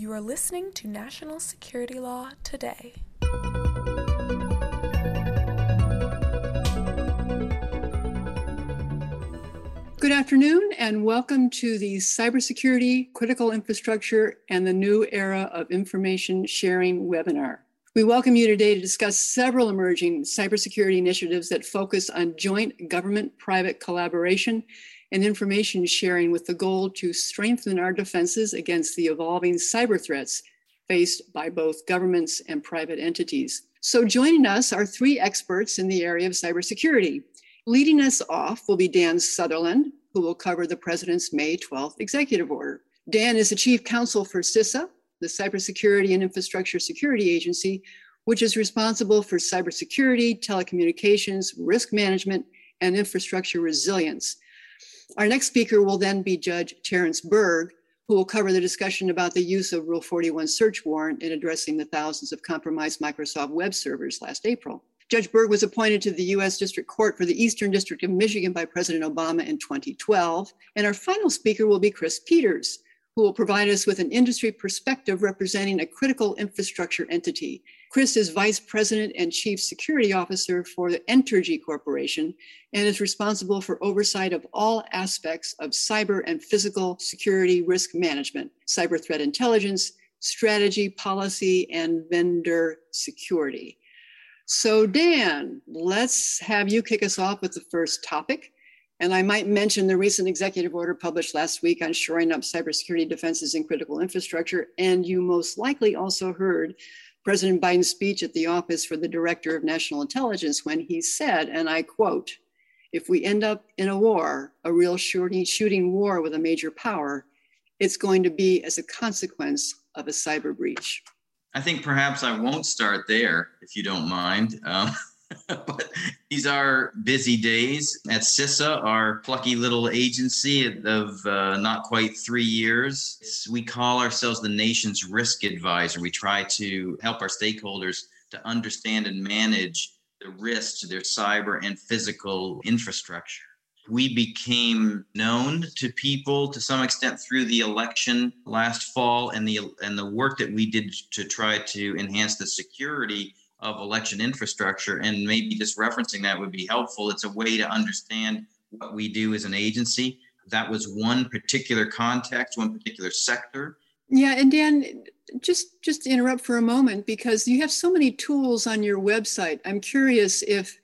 You are listening to National Security Law Today. Good afternoon, and welcome to the Cybersecurity, Critical Infrastructure, and the New Era of Information Sharing webinar. We welcome you today to discuss several emerging cybersecurity initiatives that focus on joint government private collaboration and information sharing with the goal to strengthen our defenses against the evolving cyber threats faced by both governments and private entities. So, joining us are three experts in the area of cybersecurity. Leading us off will be Dan Sutherland, who will cover the President's May 12th executive order. Dan is the Chief Counsel for CISA, the Cybersecurity and Infrastructure Security Agency, which is responsible for cybersecurity, telecommunications, risk management, and infrastructure resilience. Our next speaker will then be Judge Terrence Berg, who will cover the discussion about the use of Rule 41 search warrant in addressing the thousands of compromised Microsoft web servers last April. Judge Berg was appointed to the U.S. District Court for the Eastern District of Michigan by President Obama in 2012. And our final speaker will be Chris Peters, who will provide us with an industry perspective representing a critical infrastructure entity. Chris is Vice President and Chief Security Officer for the Entergy Corporation and is responsible for oversight of all aspects of cyber and physical security risk management, cyber threat intelligence, strategy, policy, and vendor security. So, Dan, let's have you kick us off with the first topic. And I might mention the recent executive order published last week on shoring up cybersecurity defenses and critical infrastructure. And you most likely also heard President Biden's speech at the Office for the Director of National Intelligence when he said, and I quote, if we end up in a war, a real shooting, shooting war with a major power, it's going to be as a consequence of a cyber breach. I think perhaps I won't start there, if you don't mind. Um, but these are busy days at CISA, our plucky little agency of uh, not quite three years. We call ourselves the nation's risk advisor. We try to help our stakeholders to understand and manage the risk to their cyber and physical infrastructure. We became known to people to some extent through the election last fall and the and the work that we did to try to enhance the security of election infrastructure. And maybe just referencing that would be helpful. It's a way to understand what we do as an agency. That was one particular context, one particular sector. Yeah, and Dan, just just interrupt for a moment because you have so many tools on your website. I'm curious if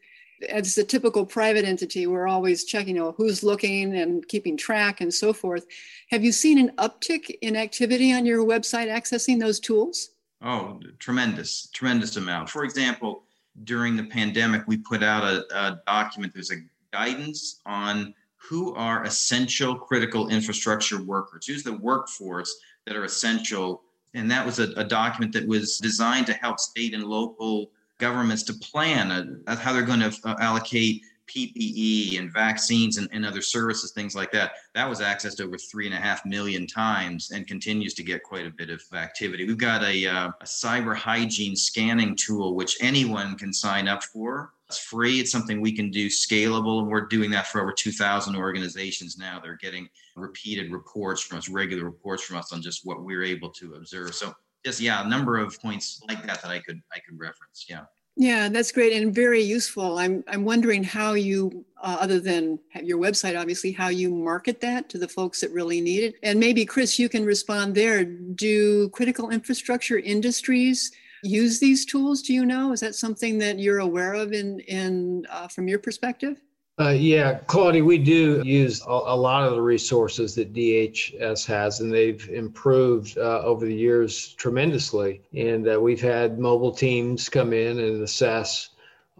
as a typical private entity, we're always checking you know, who's looking and keeping track and so forth. Have you seen an uptick in activity on your website accessing those tools? Oh, tremendous, tremendous amount. For example, during the pandemic, we put out a, a document. There's a guidance on who are essential critical infrastructure workers, who's the workforce that are essential. And that was a, a document that was designed to help state and local governments to plan uh, how they're going to uh, allocate PPE and vaccines and, and, other services, things like that. That was accessed over three and a half million times and continues to get quite a bit of activity. We've got a, uh, a cyber hygiene scanning tool, which anyone can sign up for. It's free. It's something we can do scalable, and we're doing that for over 2,000 organizations now. They're getting repeated reports from us, regular reports from us on just what we're able to observe. So, just yeah, a number of points like that that I could I could reference. Yeah. Yeah, that's great and very useful. I'm I'm wondering how you, uh, other than your website, obviously, how you market that to the folks that really need it. And maybe Chris, you can respond there. Do critical infrastructure industries use these tools? Do you know? Is that something that you're aware of in in uh, from your perspective? Uh, yeah, Claudia, we do use a, a, lot of the resources that DHS has, and they've improved uh, over the years tremendously. And uh, we've had mobile teams come in and assess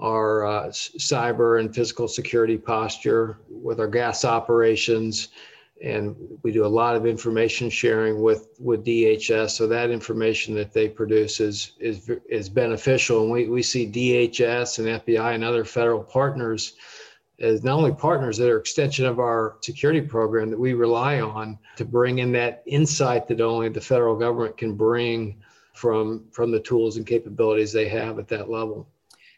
our uh, cyber and physical security posture with our gas operations. And we do a lot of information sharing with, with DHS. So that information that they produce is, is, is beneficial. And we, we see DHS and FBI and other federal partners as not only partners that are extension of our security program that we rely on to bring in that insight that only the federal government can bring from from the tools and capabilities they have at that level.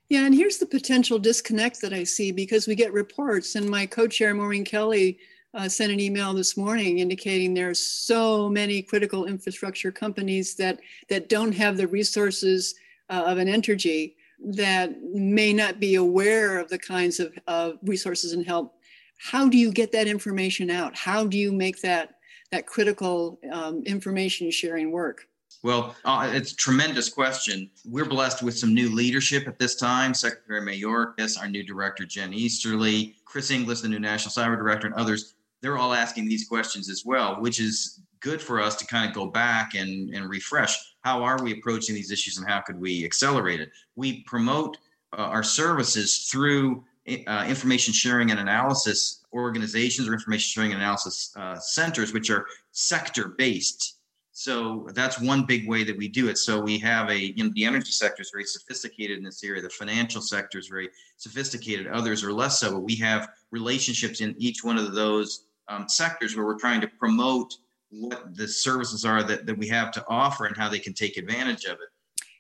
Yeah, and here's the potential disconnect that I see because we get reports, and my co-chair Maureen Kelly uh, sent an email this morning indicating there's so many critical infrastructure companies that that don't have the resources uh, of an Entergy that may not be aware of the kinds of, of resources and help. How do you get that information out? How do you make that that critical um, information sharing work? Well, uh, it's a tremendous question. We're blessed with some new leadership at this time. Secretary Mayorkas, our new director, Jen Easterly, Chris Inglis, the new national cyber director, and others. They're all asking these questions as well, which is good for us to kind of go back and, and refresh. How are we approaching these issues and how could we accelerate it? We promote uh, our services through uh, information sharing and analysis organizations or information sharing and analysis uh, centers, which are sector based so that's one big way that we do it. So we have a, you know, the energy sector is very sophisticated in this area. The financial sector is very sophisticated. Others are less so, but we have relationships in each one of those um, sectors where we're trying to promote what the services are that, that we have to offer and how they can take advantage of it.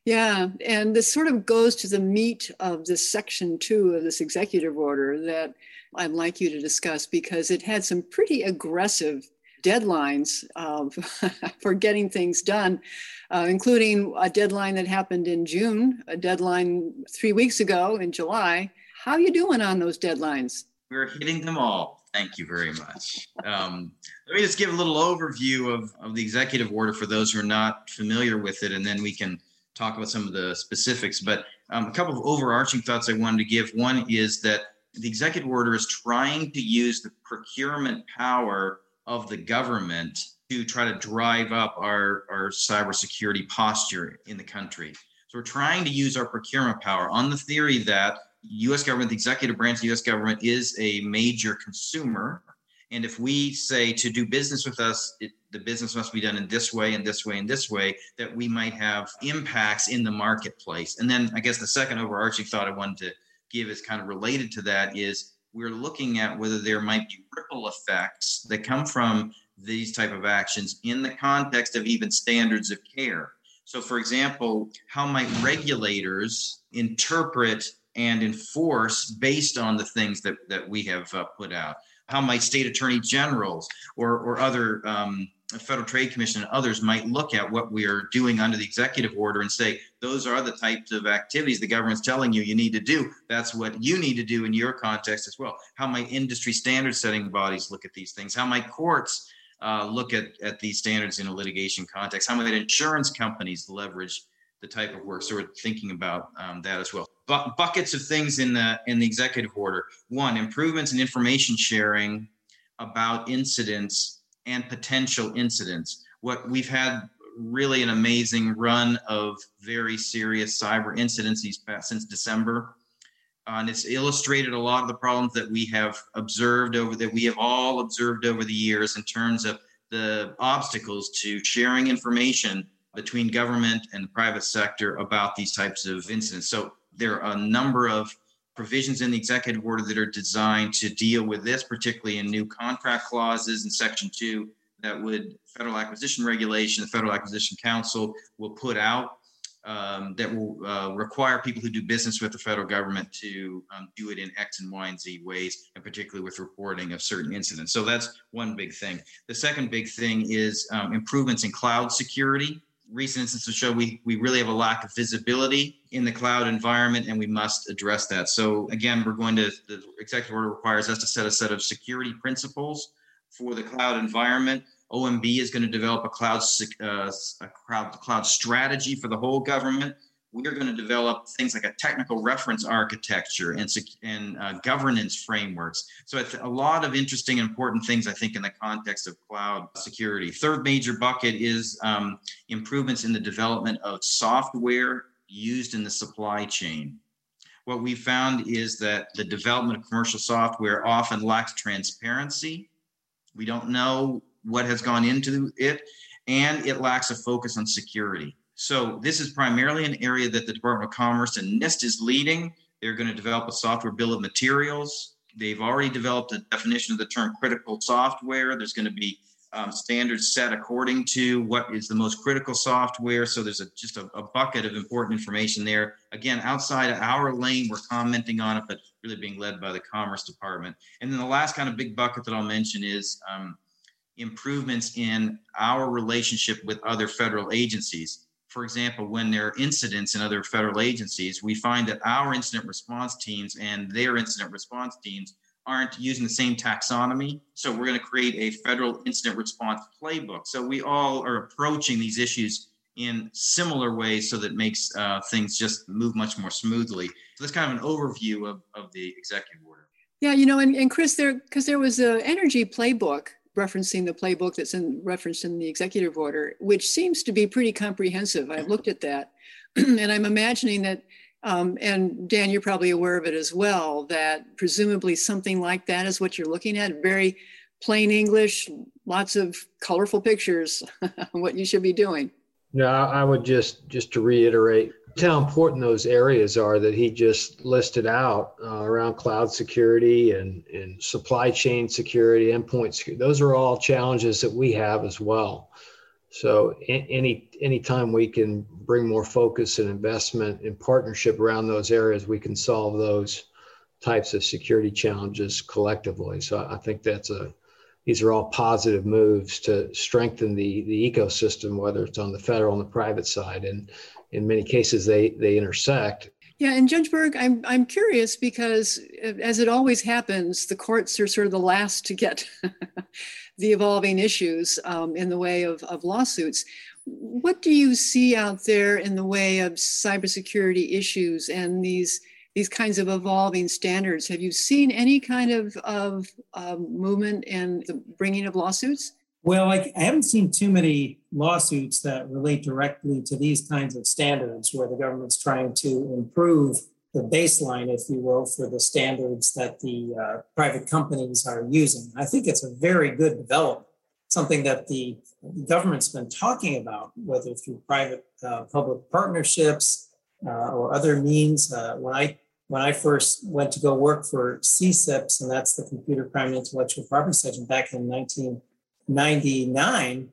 Yeah, and this sort of goes to the meat of this section two of this executive order that I'd like you to discuss because it had some pretty aggressive deadlines uh, for getting things done, uh, including a deadline that happened in June, a deadline three weeks ago in July. How are you doing on those deadlines? We're hitting them all. Thank you very much. Um, let me just give a little overview of, of the executive order for those who are not familiar with it, and then we can talk about some of the specifics. But um, a couple of overarching thoughts I wanted to give. One is that the executive order is trying to use the procurement power of the government to try to drive up our, our cybersecurity posture in the country. So we're trying to use our procurement power on the theory that US government, the executive branch of the US government is a major consumer. And if we say to do business with us, it, the business must be done in this way and this way and this way, that we might have impacts in the marketplace. And then I guess the second overarching thought I wanted to give is kind of related to that is we're looking at whether there might be ripple effects that come from these type of actions in the context of even standards of care. So, for example, how might regulators interpret and enforce based on the things that, that we have uh, put out? How might state attorney generals or, or other um, Federal Trade Commission and others might look at what we are doing under the executive order and say, those are the types of activities the government's telling you you need to do. That's what you need to do in your context as well. How might industry standard setting bodies look at these things? How might courts uh, look at, at these standards in a litigation context? How might insurance companies leverage the type of work? So we're thinking about um, that as well. Bu- buckets of things in the in the executive order. One, improvements in information sharing about incidents and potential incidents. What we've had really an amazing run of very serious cyber incidents since December. Uh, and it's illustrated a lot of the problems that we have observed over that we have all observed over the years in terms of the obstacles to sharing information between government and the private sector about these types of incidents. So there are a number of provisions in the executive order that are designed to deal with this, particularly in new contract clauses in section two that would federal acquisition regulation, the Federal Acquisition Council will put out um, that will uh, require people who do business with the federal government to um, do it in X and Y and Z ways, and particularly with reporting of certain incidents. So that's one big thing. The second big thing is um, improvements in cloud security. Recent instances show we, we really have a lack of visibility in the cloud environment, and we must address that. So again, we're going to the executive order requires us to set a set of security principles for the cloud environment. OMB is going to develop a cloud, uh, a cloud, cloud strategy for the whole government. We're going to develop things like a technical reference architecture and, and uh, governance frameworks. So it's a lot of interesting, important things, I think, in the context of cloud security. Third major bucket is um, improvements in the development of software used in the supply chain what we found is that the development of commercial software often lacks transparency we don't know what has gone into it, and it lacks a focus on security. So this is primarily an area that the Department of Commerce and NIST is leading. They're going to develop a software bill of materials. They've already developed a definition of the term critical software. There's going to be um, standards set according to what is the most critical software. So there's a, just a, a, bucket of important information there. Again, outside of our lane, we're commenting on it, but really being led by the Commerce Department. And then the last kind of big bucket that I'll mention is um, improvements in our relationship with other federal agencies. For example, when there are incidents in other federal agencies, we find that our incident response teams and their incident response teams aren't using the same taxonomy. So we're going to create a federal incident response playbook. So we all are approaching these issues in similar ways so that makes uh, things just move much more smoothly. So that's kind of an overview of, of the executive order. Yeah, you know, and, and Chris, there because there was an energy playbook referencing the playbook that's in referenced in the executive order, which seems to be pretty comprehensive. I've looked at that, and I'm imagining that um, and Dan, you're probably aware of it as well, that presumably something like that is what you're looking at. Very plain English, lots of colorful pictures, what you should be doing. No, I would just just to reiterate how important those areas are that he just listed out uh, around cloud security and, and supply chain security, endpoint security. Those are all challenges that we have as well. So any any anytime we can bring more focus and investment and partnership around those areas, we can solve those types of security challenges collectively. So I think that's a these are all positive moves to strengthen the the ecosystem, whether it's on the federal and the private side. And in many cases, they they intersect. Yeah, and Judge Berg, I'm I'm curious because as it always happens, the courts are sort of the last to get the evolving issues um, in the way of, of lawsuits. What do you see out there in the way of cybersecurity issues and these these kinds of evolving standards? Have you seen any kind of, of um, movement in the bringing of lawsuits? Well, I, I haven't seen too many lawsuits that relate directly to these kinds of standards where the government's trying to improve the baseline, if you will, for the standards that the uh, private companies are using. I think it's a very good development, something that the government's been talking about, whether through private uh, public partnerships uh, or other means. Uh, when I when I first went to go work for CCIPS, and that's the Computer Crime and Intellectual Property Section back in 1999,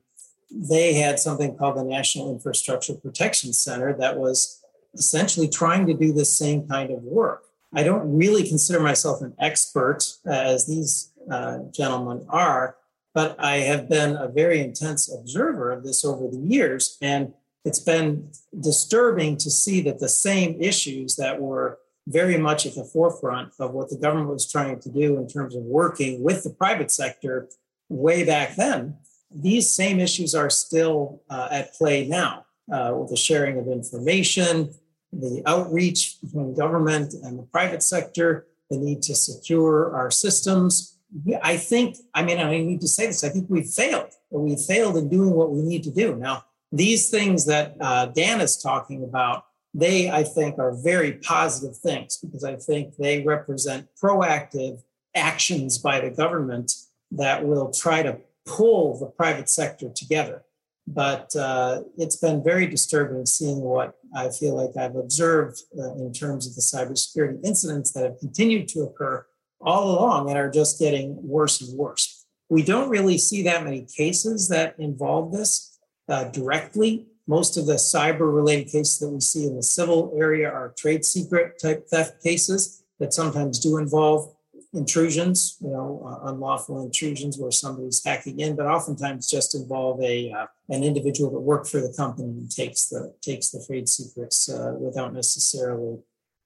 they had something called the National Infrastructure Protection Center that was essentially trying to do the same kind of work. I don't really consider myself an expert, uh, as these uh, gentlemen are, but I have been a very intense observer of this over the years. And it's been disturbing to see that the same issues that were very much at the forefront of what the government was trying to do in terms of working with the private sector way back then, these same issues are still uh, at play now uh, with the sharing of information, the outreach between government and the private sector, the need to secure our systems. I think, I mean, I need to say this, I think we've failed. We've failed in doing what we need to do. Now, these things that uh, Dan is talking about, they, I think, are very positive things because I think they represent proactive actions by the government that will try to pull the private sector together. But uh, it's been very disturbing seeing what I feel like I've observed uh, in terms of the cybersecurity incidents that have continued to occur all along and are just getting worse and worse. We don't really see that many cases that involve this uh, directly. Most of the cyber related cases that we see in the civil area are trade secret type theft cases that sometimes do involve intrusions, you know, uh, unlawful intrusions where somebody's hacking in, but oftentimes just involve a uh, an individual that worked for the company and takes the takes the trade secrets uh, without necessarily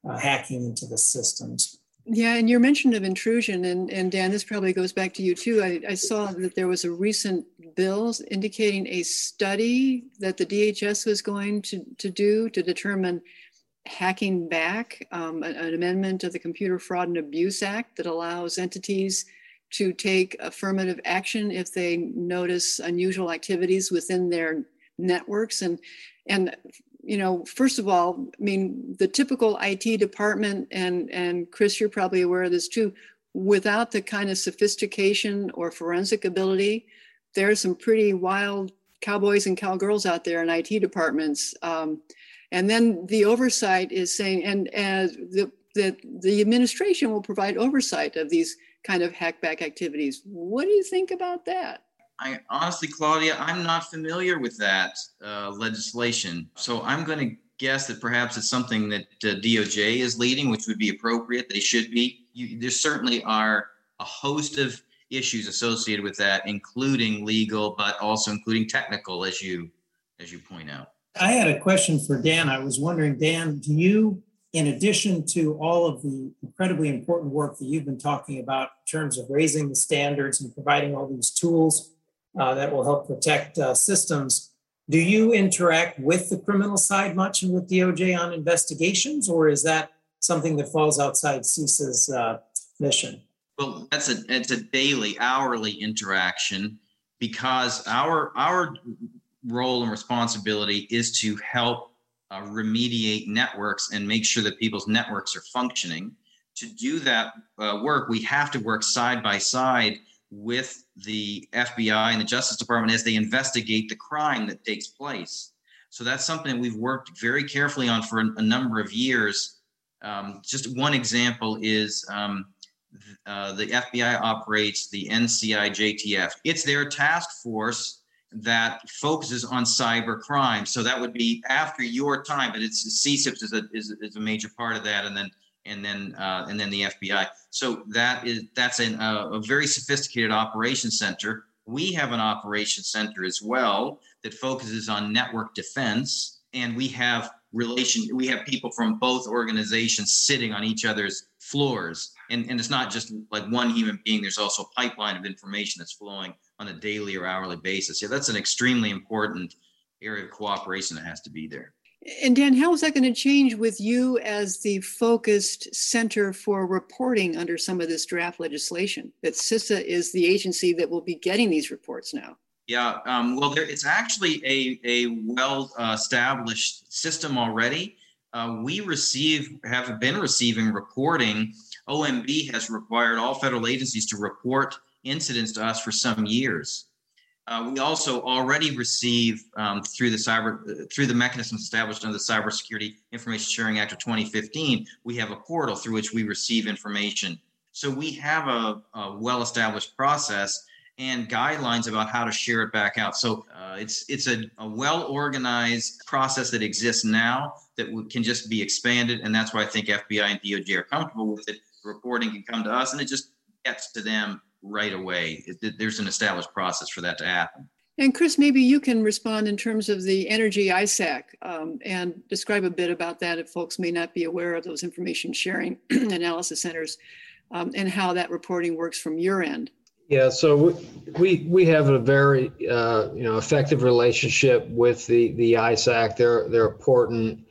uh, hacking into the systems. Yeah, and your mention of intrusion, and, and Dan, this probably goes back to you too. I, I saw that there was a recent bill indicating a study that the DHS was going to, to do to determine hacking back, um, an, an, amendment of the Computer Fraud and Abuse Act that allows entities to take affirmative action if they notice unusual activities within their networks. And, and you know, first of all, I mean, the typical IT department, and, and Chris, you're probably aware of this too, without the kind of sophistication or forensic ability, there are some pretty wild cowboys and cowgirls out there in IT departments. Um, and then the oversight is saying, and as the, the, the administration will provide oversight of these kind of hackback activities. What do you think about that? I honestly, Claudia, I'm not familiar with that uh, legislation. So I'm going to guess that perhaps it's something that uh, DOJ is leading, which would be appropriate. They should be. You, there certainly are a host of issues associated with that, including legal, but also including technical, as you as you point out. I had a question for Dan. I was wondering, Dan, do you, in addition to all of the incredibly important work that you've been talking about in terms of raising the standards and providing all these tools uh, that will help protect uh, systems, do you interact with the criminal side much and with DOJ on investigations, or is that something that falls outside CISA's uh, mission? Well, that's a it's a daily, hourly interaction because our our role and responsibility is to help uh, remediate networks and make sure that people's networks are functioning. To do that uh, work, we have to work side by side with the FBI and the Justice Department as they investigate the crime that takes place. So that's something that we've worked very carefully on for a, number of years. Um, just one example is um, uh, the FBI operates the NCI JTF. It's their task force that focuses on cyber crime. So that would be after your time, but it's CCIPS is a, is, is a major part of that, and then and then uh, and then the FBI. So that is that's an, uh, a very sophisticated operations center. We have an operations center as well that focuses on network defense, and we have relation. We have people from both organizations sitting on each other's floors, and and it's not just like one human being. There's also a pipeline of information that's flowing on a daily or hourly basis. Yeah, that's an extremely important area of cooperation that has to be there. And Dan, how is that going to change with you as the focused center for reporting under some of this draft legislation? That CISA is the agency that will be getting these reports now. Yeah, um, well, there, it's actually a, a well established system already. Uh, we receive, have been receiving reporting. OMB has required all federal agencies to report incidents to us for some years. Uh, we also already receive um, through the cyber through the mechanisms established under the Cybersecurity Information Sharing Act of 2015. We have a portal through which we receive information. So we have a, a well-established process and guidelines about how to share it back out. So uh, it's it's a, a well-organized process that exists now that can just be expanded, and that's why I think FBI and DOJ are comfortable with it. reporting can come to us, and it just gets to them right away. It, there's an established process for that to happen. And Chris, maybe you can respond in terms of the Energy ISAC um, and describe a bit about that if folks may not be aware of those information sharing analysis centers um, and how that reporting works from your end. Yeah, so we we have a very uh, you know effective relationship with the the ISAC. They're they're important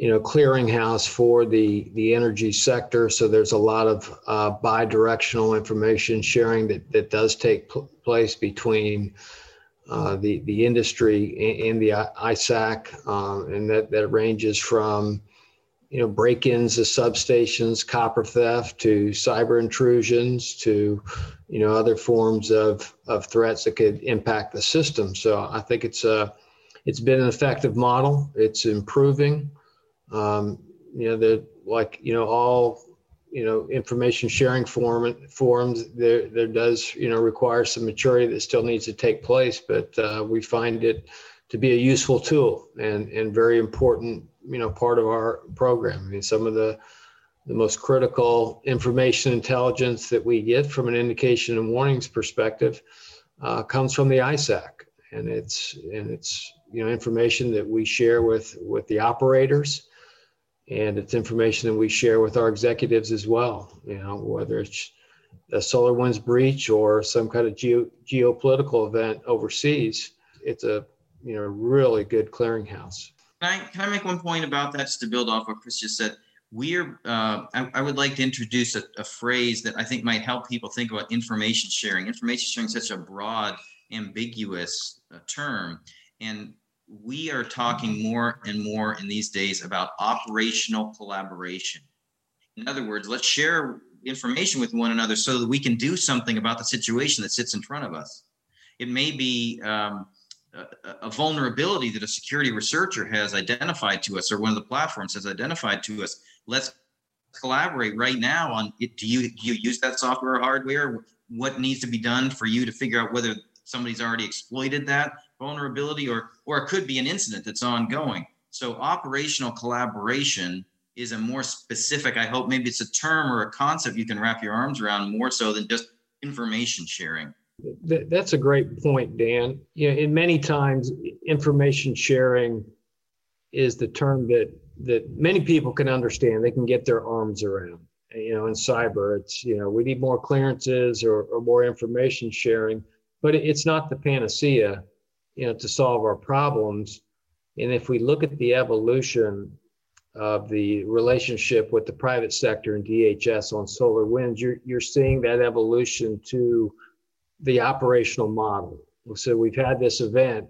you know, clearinghouse for the the energy sector. So there's a lot of uh, bi-directional information sharing that that does take pl- place between uh, the the industry and, the ISAC, um, and that that ranges from you know break-ins to substations, copper theft, to cyber intrusions, to you know other forms of of threats that could impact the system. So I think it's a it's been an effective model. It's improving. Um, you know, like you know all you know information sharing forum forums there there does you know require some maturity that still needs to take place, but uh, we find it to be a useful tool and and very important you know part of our program. I mean, some of the the most critical information intelligence that we get from an indication and warnings perspective uh, comes from the ISAC, and it's and it's you know information that we share with with the operators and it's information that we share with our executives as well. You know, whether it's a SolarWinds breach or some kind of geo, geopolitical event overseas, it's a you know really good clearinghouse. Can I, can I make one point about that just to build off what Chris just said? We're, uh, I, I, would like to introduce a, a, phrase that I think might help people think about information sharing. Information sharing is such a broad, ambiguous uh, term. And we are talking more and more in these days about operational collaboration. In other words, let's share information with one another so that we can do something about the situation that sits in front of us. It may be um, a, a, vulnerability that a security researcher has identified to us or one of the platforms has identified to us. Let's collaborate right now on it. Do you, do you use that software or hardware? What needs to be done for you to figure out whether somebody's already exploited that vulnerability, or or it could be an incident that's ongoing. So operational collaboration is a more specific. I hope maybe it's a term or a concept you can wrap your arms around more so than just information sharing. That's a great point, Dan. You know, in many times, information sharing is the term that that many people can understand. They can get their arms around. You know, in cyber, it's you know we need more clearances or, or more information sharing, but it's not the panacea, you know, to solve our problems. And if we look at the evolution of the relationship with the private sector and DHS on SolarWinds, you're you're seeing that evolution to the operational model. So we've had this event.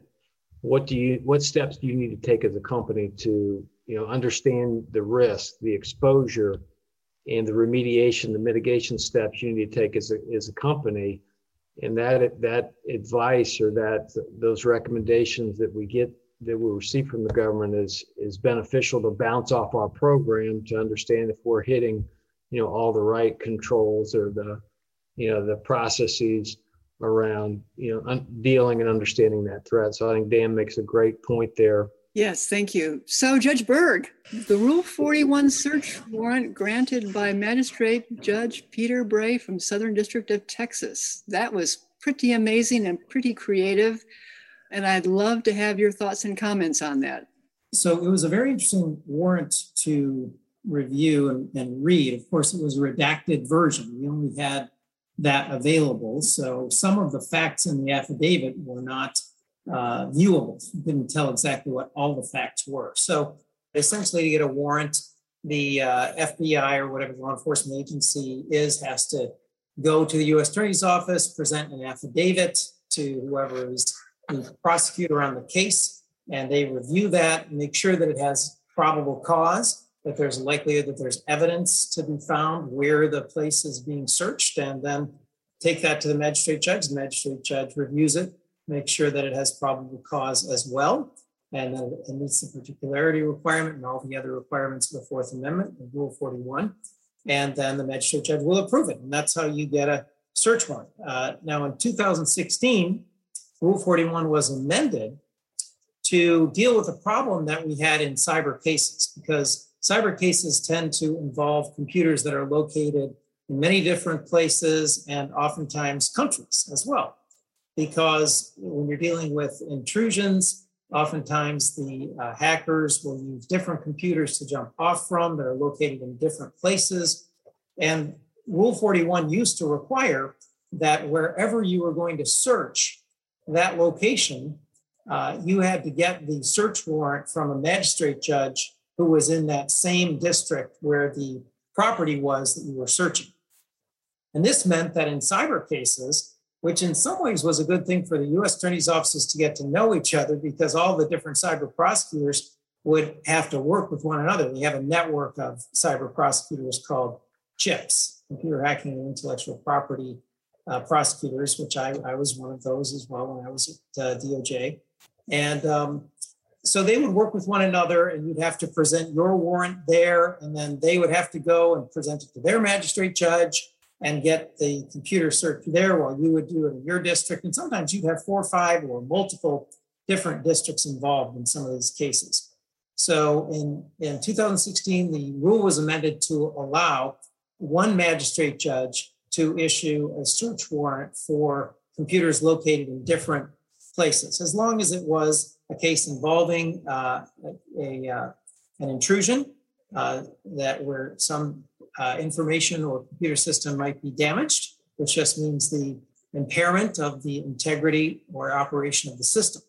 What do you what steps do you need to take as a company to you know understand the risk, the exposure, and the remediation, the mitigation steps you need to take as a as a company? And that that advice or that those recommendations that we get that we receive from the government is is beneficial to bounce off our program to understand if we're hitting you know all the right controls or the you know the processes around you know un- dealing and understanding that threat. So i think dan makes a great point there yes thank you so judge berg the rule 41 search warrant granted by magistrate judge peter bray from southern district of texas that was pretty amazing and pretty creative and I'd love to have your thoughts and comments on that. So it was a very interesting warrant to review and, and read. Of course, it was a redacted version. We only had that available. So some of the facts in the affidavit were not uh, viewable. didn't tell exactly what all the facts were. So essentially, to get a warrant, the uh, FBI or whatever law enforcement agency is has to go to the U.S. Attorney's Office, present an affidavit to whoever is the prosecutor on the case, and they review that, make sure that it has probable cause, that there's a likelihood that there's evidence to be found where the place is being searched, and then take that to the magistrate judge. The magistrate judge reviews it, make sure that it has probable cause as well, and that it meets the particularity requirement and all the other requirements of the Fourth Amendment, Rule 41. And then the magistrate judge will approve it. And that's how you get a search warrant. Uh, now, in 2016, Rule 41 was amended to deal with a problem that we had in cyber cases because cyber cases tend to involve computers that are located in many different places and oftentimes countries as well. Because when you're dealing with intrusions, oftentimes the uh, hackers will use different computers to jump off from that are located in different places. And Rule 41 used to require that wherever you were going to search, that location, uh, you had to get the search warrant from a magistrate judge who was in that same district where the property was that you were searching. And this meant that in cyber cases, which in some ways was a good thing for the US attorney's offices to get to know each other because all the different cyber prosecutors would have to work with one another. We have a network of cyber prosecutors called CHIPS, Computer Hacking and Intellectual Property uh, prosecutors, which I, I was one of those as well when I was at uh, DOJ. And um, so they would work with one another, and you'd have to present your warrant there, and then they would have to go and present it to their magistrate judge and get the computer search there while you would do it in your district. And sometimes you'd have four or five or multiple different districts involved in some of these cases. So in, in 2016, the rule was amended to allow one magistrate judge to issue a search warrant for computers located in different places, as long as it was a case involving uh, a, uh, an intrusion uh, that where some uh, information or computer system might be damaged, which just means the impairment of the integrity or operation of the system.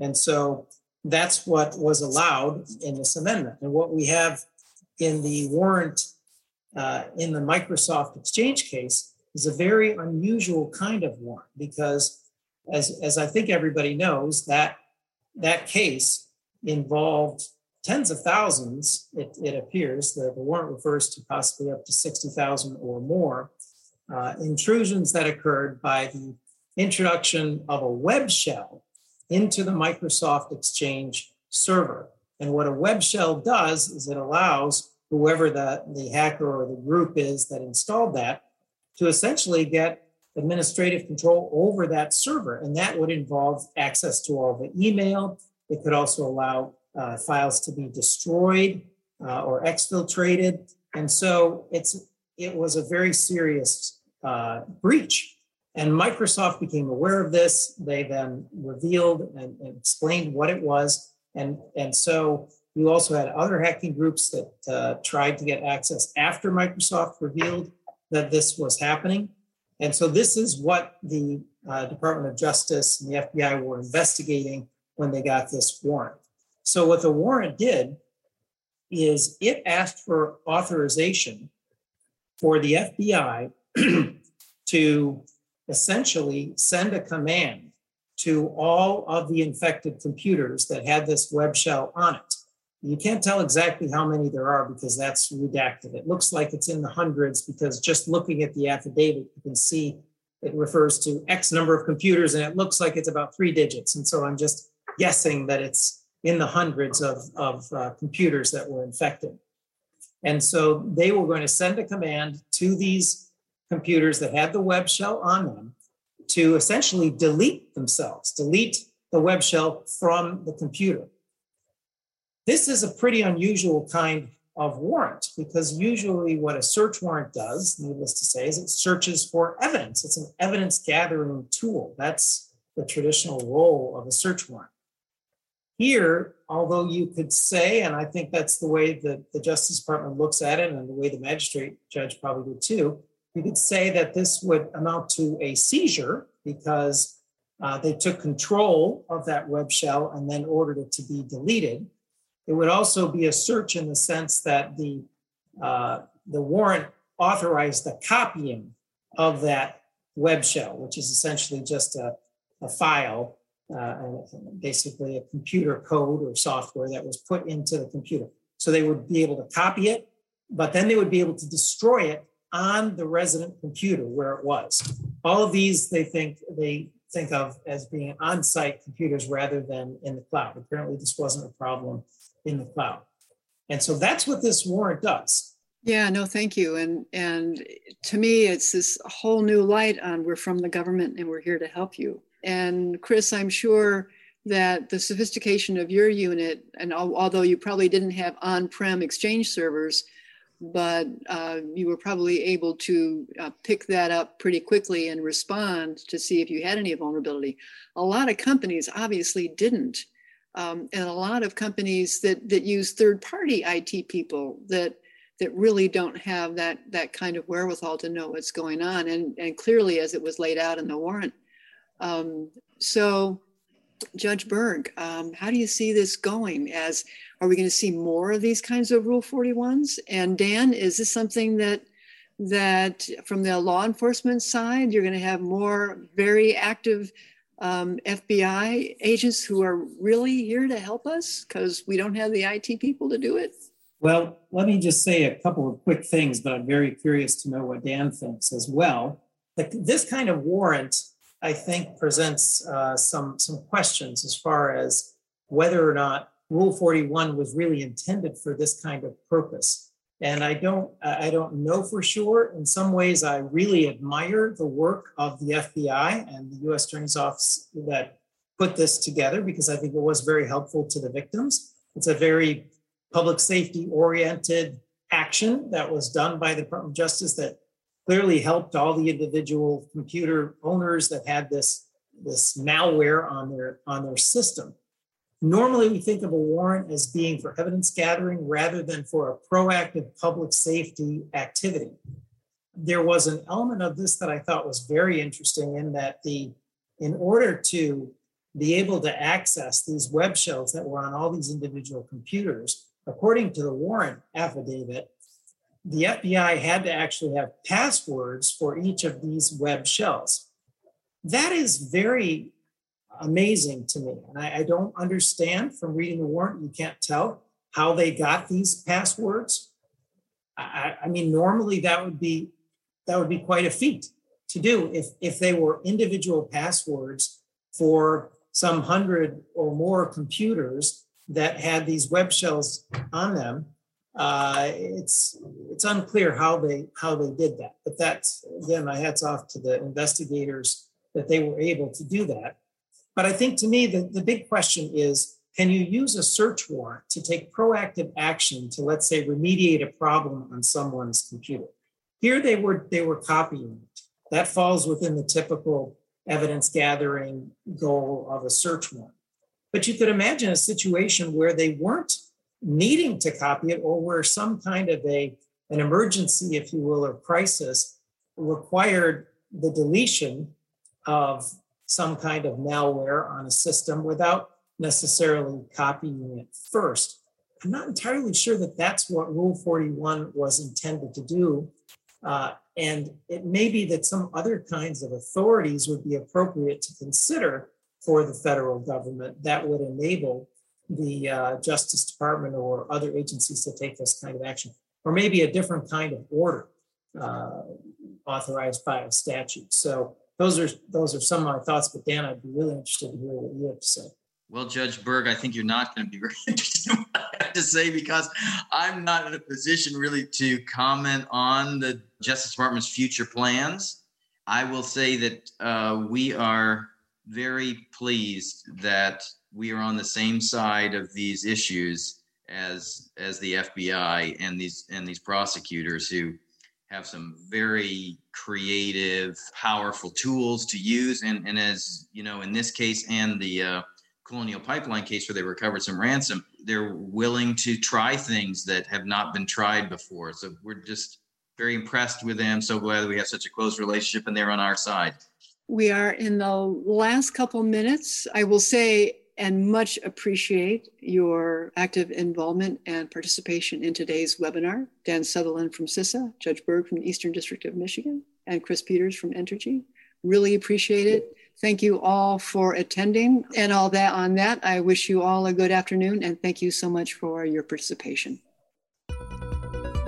And so that's what was allowed in this amendment. And what we have in the warrant uh, in the Microsoft Exchange case is a very unusual kind of warrant because, as, as I think everybody knows, that that case involved tens of thousands, it, it appears, the, the warrant refers to possibly up to 60,000 or more, uh, intrusions that occurred by the introduction of a web shell into the Microsoft Exchange server. And what a web shell does is it allows whoever the, the hacker or the group is that installed that to essentially get administrative control over that server. And that would involve access to all the email. It could also allow uh, files to be destroyed uh, or exfiltrated. And so it's it was a very serious uh, breach. And Microsoft became aware of this. They then revealed and, and, explained what it was. And, and so you also had other hacking groups that uh, tried to get access after Microsoft revealed that this was happening. And so this is what the uh, Department of Justice and the FBI were investigating when they got this warrant. So what the warrant did is it asked for authorization for the FBI to essentially send a command to all of the infected computers that had this web shell on it. You can't tell exactly how many there are because that's redacted. It looks like it's in the hundreds because just looking at the affidavit, you can see it refers to X number of computers and it looks like it's about three digits. And so I'm just guessing that it's in the hundreds of, of uh, computers that were infected. And so they were going to send a command to these computers that had the web shell on them to essentially delete themselves, delete the web shell from the computer. This is a pretty unusual kind of warrant because usually what a search warrant does, needless to say, is it searches for evidence. It's an evidence gathering tool. That's the traditional role of a search warrant. Here, although you could say, and I think that's the way that the Justice Department looks at it and the way the magistrate judge probably would too, you could say that this would amount to a seizure because uh, they took control of that web shell and then ordered it to be deleted. It would also be a search in the sense that the, uh, the warrant authorized the copying of that web shell, which is essentially just a, a file, uh, basically a computer code or software that was put into the computer. So they would be able to copy it, but then they would be able to destroy it on the resident computer where it was. All of these they think they think of as being on-site computers rather than in the cloud. Apparently, this wasn't a problem in the cloud. And so that's what this warrant does. Yeah, no, thank you. And and to me, it's this whole new light on we're from the government and we're here to help you. And Chris, I'm sure that the sophistication of your unit, and although you probably didn't have on-prem exchange servers, but uh, you were probably able to uh, pick that up pretty quickly and respond to see if you had any vulnerability. A lot of companies obviously didn't um, and a lot of companies that that use third party IT people that that really don't have that that kind of wherewithal to know what's going on and and clearly as it was laid out in the warrant um, so judge berg um, how do you see this going as are we going to see more of these kinds of rule 41s and dan is this something that that from the law enforcement side you're going to have more very active um, FBI agents who are really here to help us because we don't have the IT people to do it? Well, let me just say a couple of quick things, but I'm very curious to know what Dan thinks as well. Like this kind of warrant, I think, presents uh, some some questions as far as whether or not Rule 41 was really intended for this kind of purpose. And I don't, I don't know for sure. In some ways, I really admire the work of the FBI and the U.S. Attorney's Office that put this together because I think it was very helpful to the victims. It's a very public safety oriented action that was done by the Department of Justice that clearly helped all the individual computer owners that had this this malware on their on their system. Normally, we think of a warrant as being for evidence gathering rather than for a proactive public safety activity. There was an element of this that I thought was very interesting in that the in order to be able to access these web shells that were on all these individual computers, according to the warrant affidavit, the FBI had to actually have passwords for each of these web shells. That is very amazing to me. And I, I don't understand from reading the warrant, you can't tell how they got these passwords. I, I mean, normally that would be that would be quite a feat to do if if they were individual passwords for some hundred or more computers that had these web shells on them. Uh, it's it's unclear how they how they did that, but that's again my hats off to the investigators that they were able to do that. But I think to me the, the big question is can you use a search warrant to take proactive action to let's say remediate a problem on someone's computer? Here they were they were copying it. That falls within the typical evidence gathering goal of a search warrant. But you could imagine a situation where they weren't needing to copy it or where some kind of a an emergency, if you will, or crisis required the deletion of some kind of malware on a system without necessarily copying it first. I'm not entirely sure that that's what Rule 41 was intended to do. Uh, and it may be that some other kinds of authorities would be appropriate to consider for the federal government that would enable the uh, Justice Department or other agencies to take this kind of action, or maybe a different kind of order uh, authorized by a statute. So those are those are some of my thoughts. But Dan, I'd be really interested to hear what you have to say. Well, Judge Berg, I think you're not going to be very interested in what I have to say because I'm not in a position really to comment on the Justice Department's future plans. I will say that uh, we are very pleased that we are on the same side of these issues as as the FBI and these and these prosecutors who have some very creative, powerful tools to use. And, and as you know, in this case and the uh, Colonial Pipeline case where they recovered some ransom, they're willing to try things that have not been tried before. So we're just very impressed with them. So glad we have such a close relationship and they're on our side. We are in the last couple minutes. I will say and much appreciate your active involvement and participation in today's webinar. Dan Sutherland from CISA, Judge Berg from the Eastern District of Michigan, and Chris Peters from Entergy. Really appreciate it. Thank you all for attending and all that on that. I wish you all a good afternoon and thank you so much for your participation.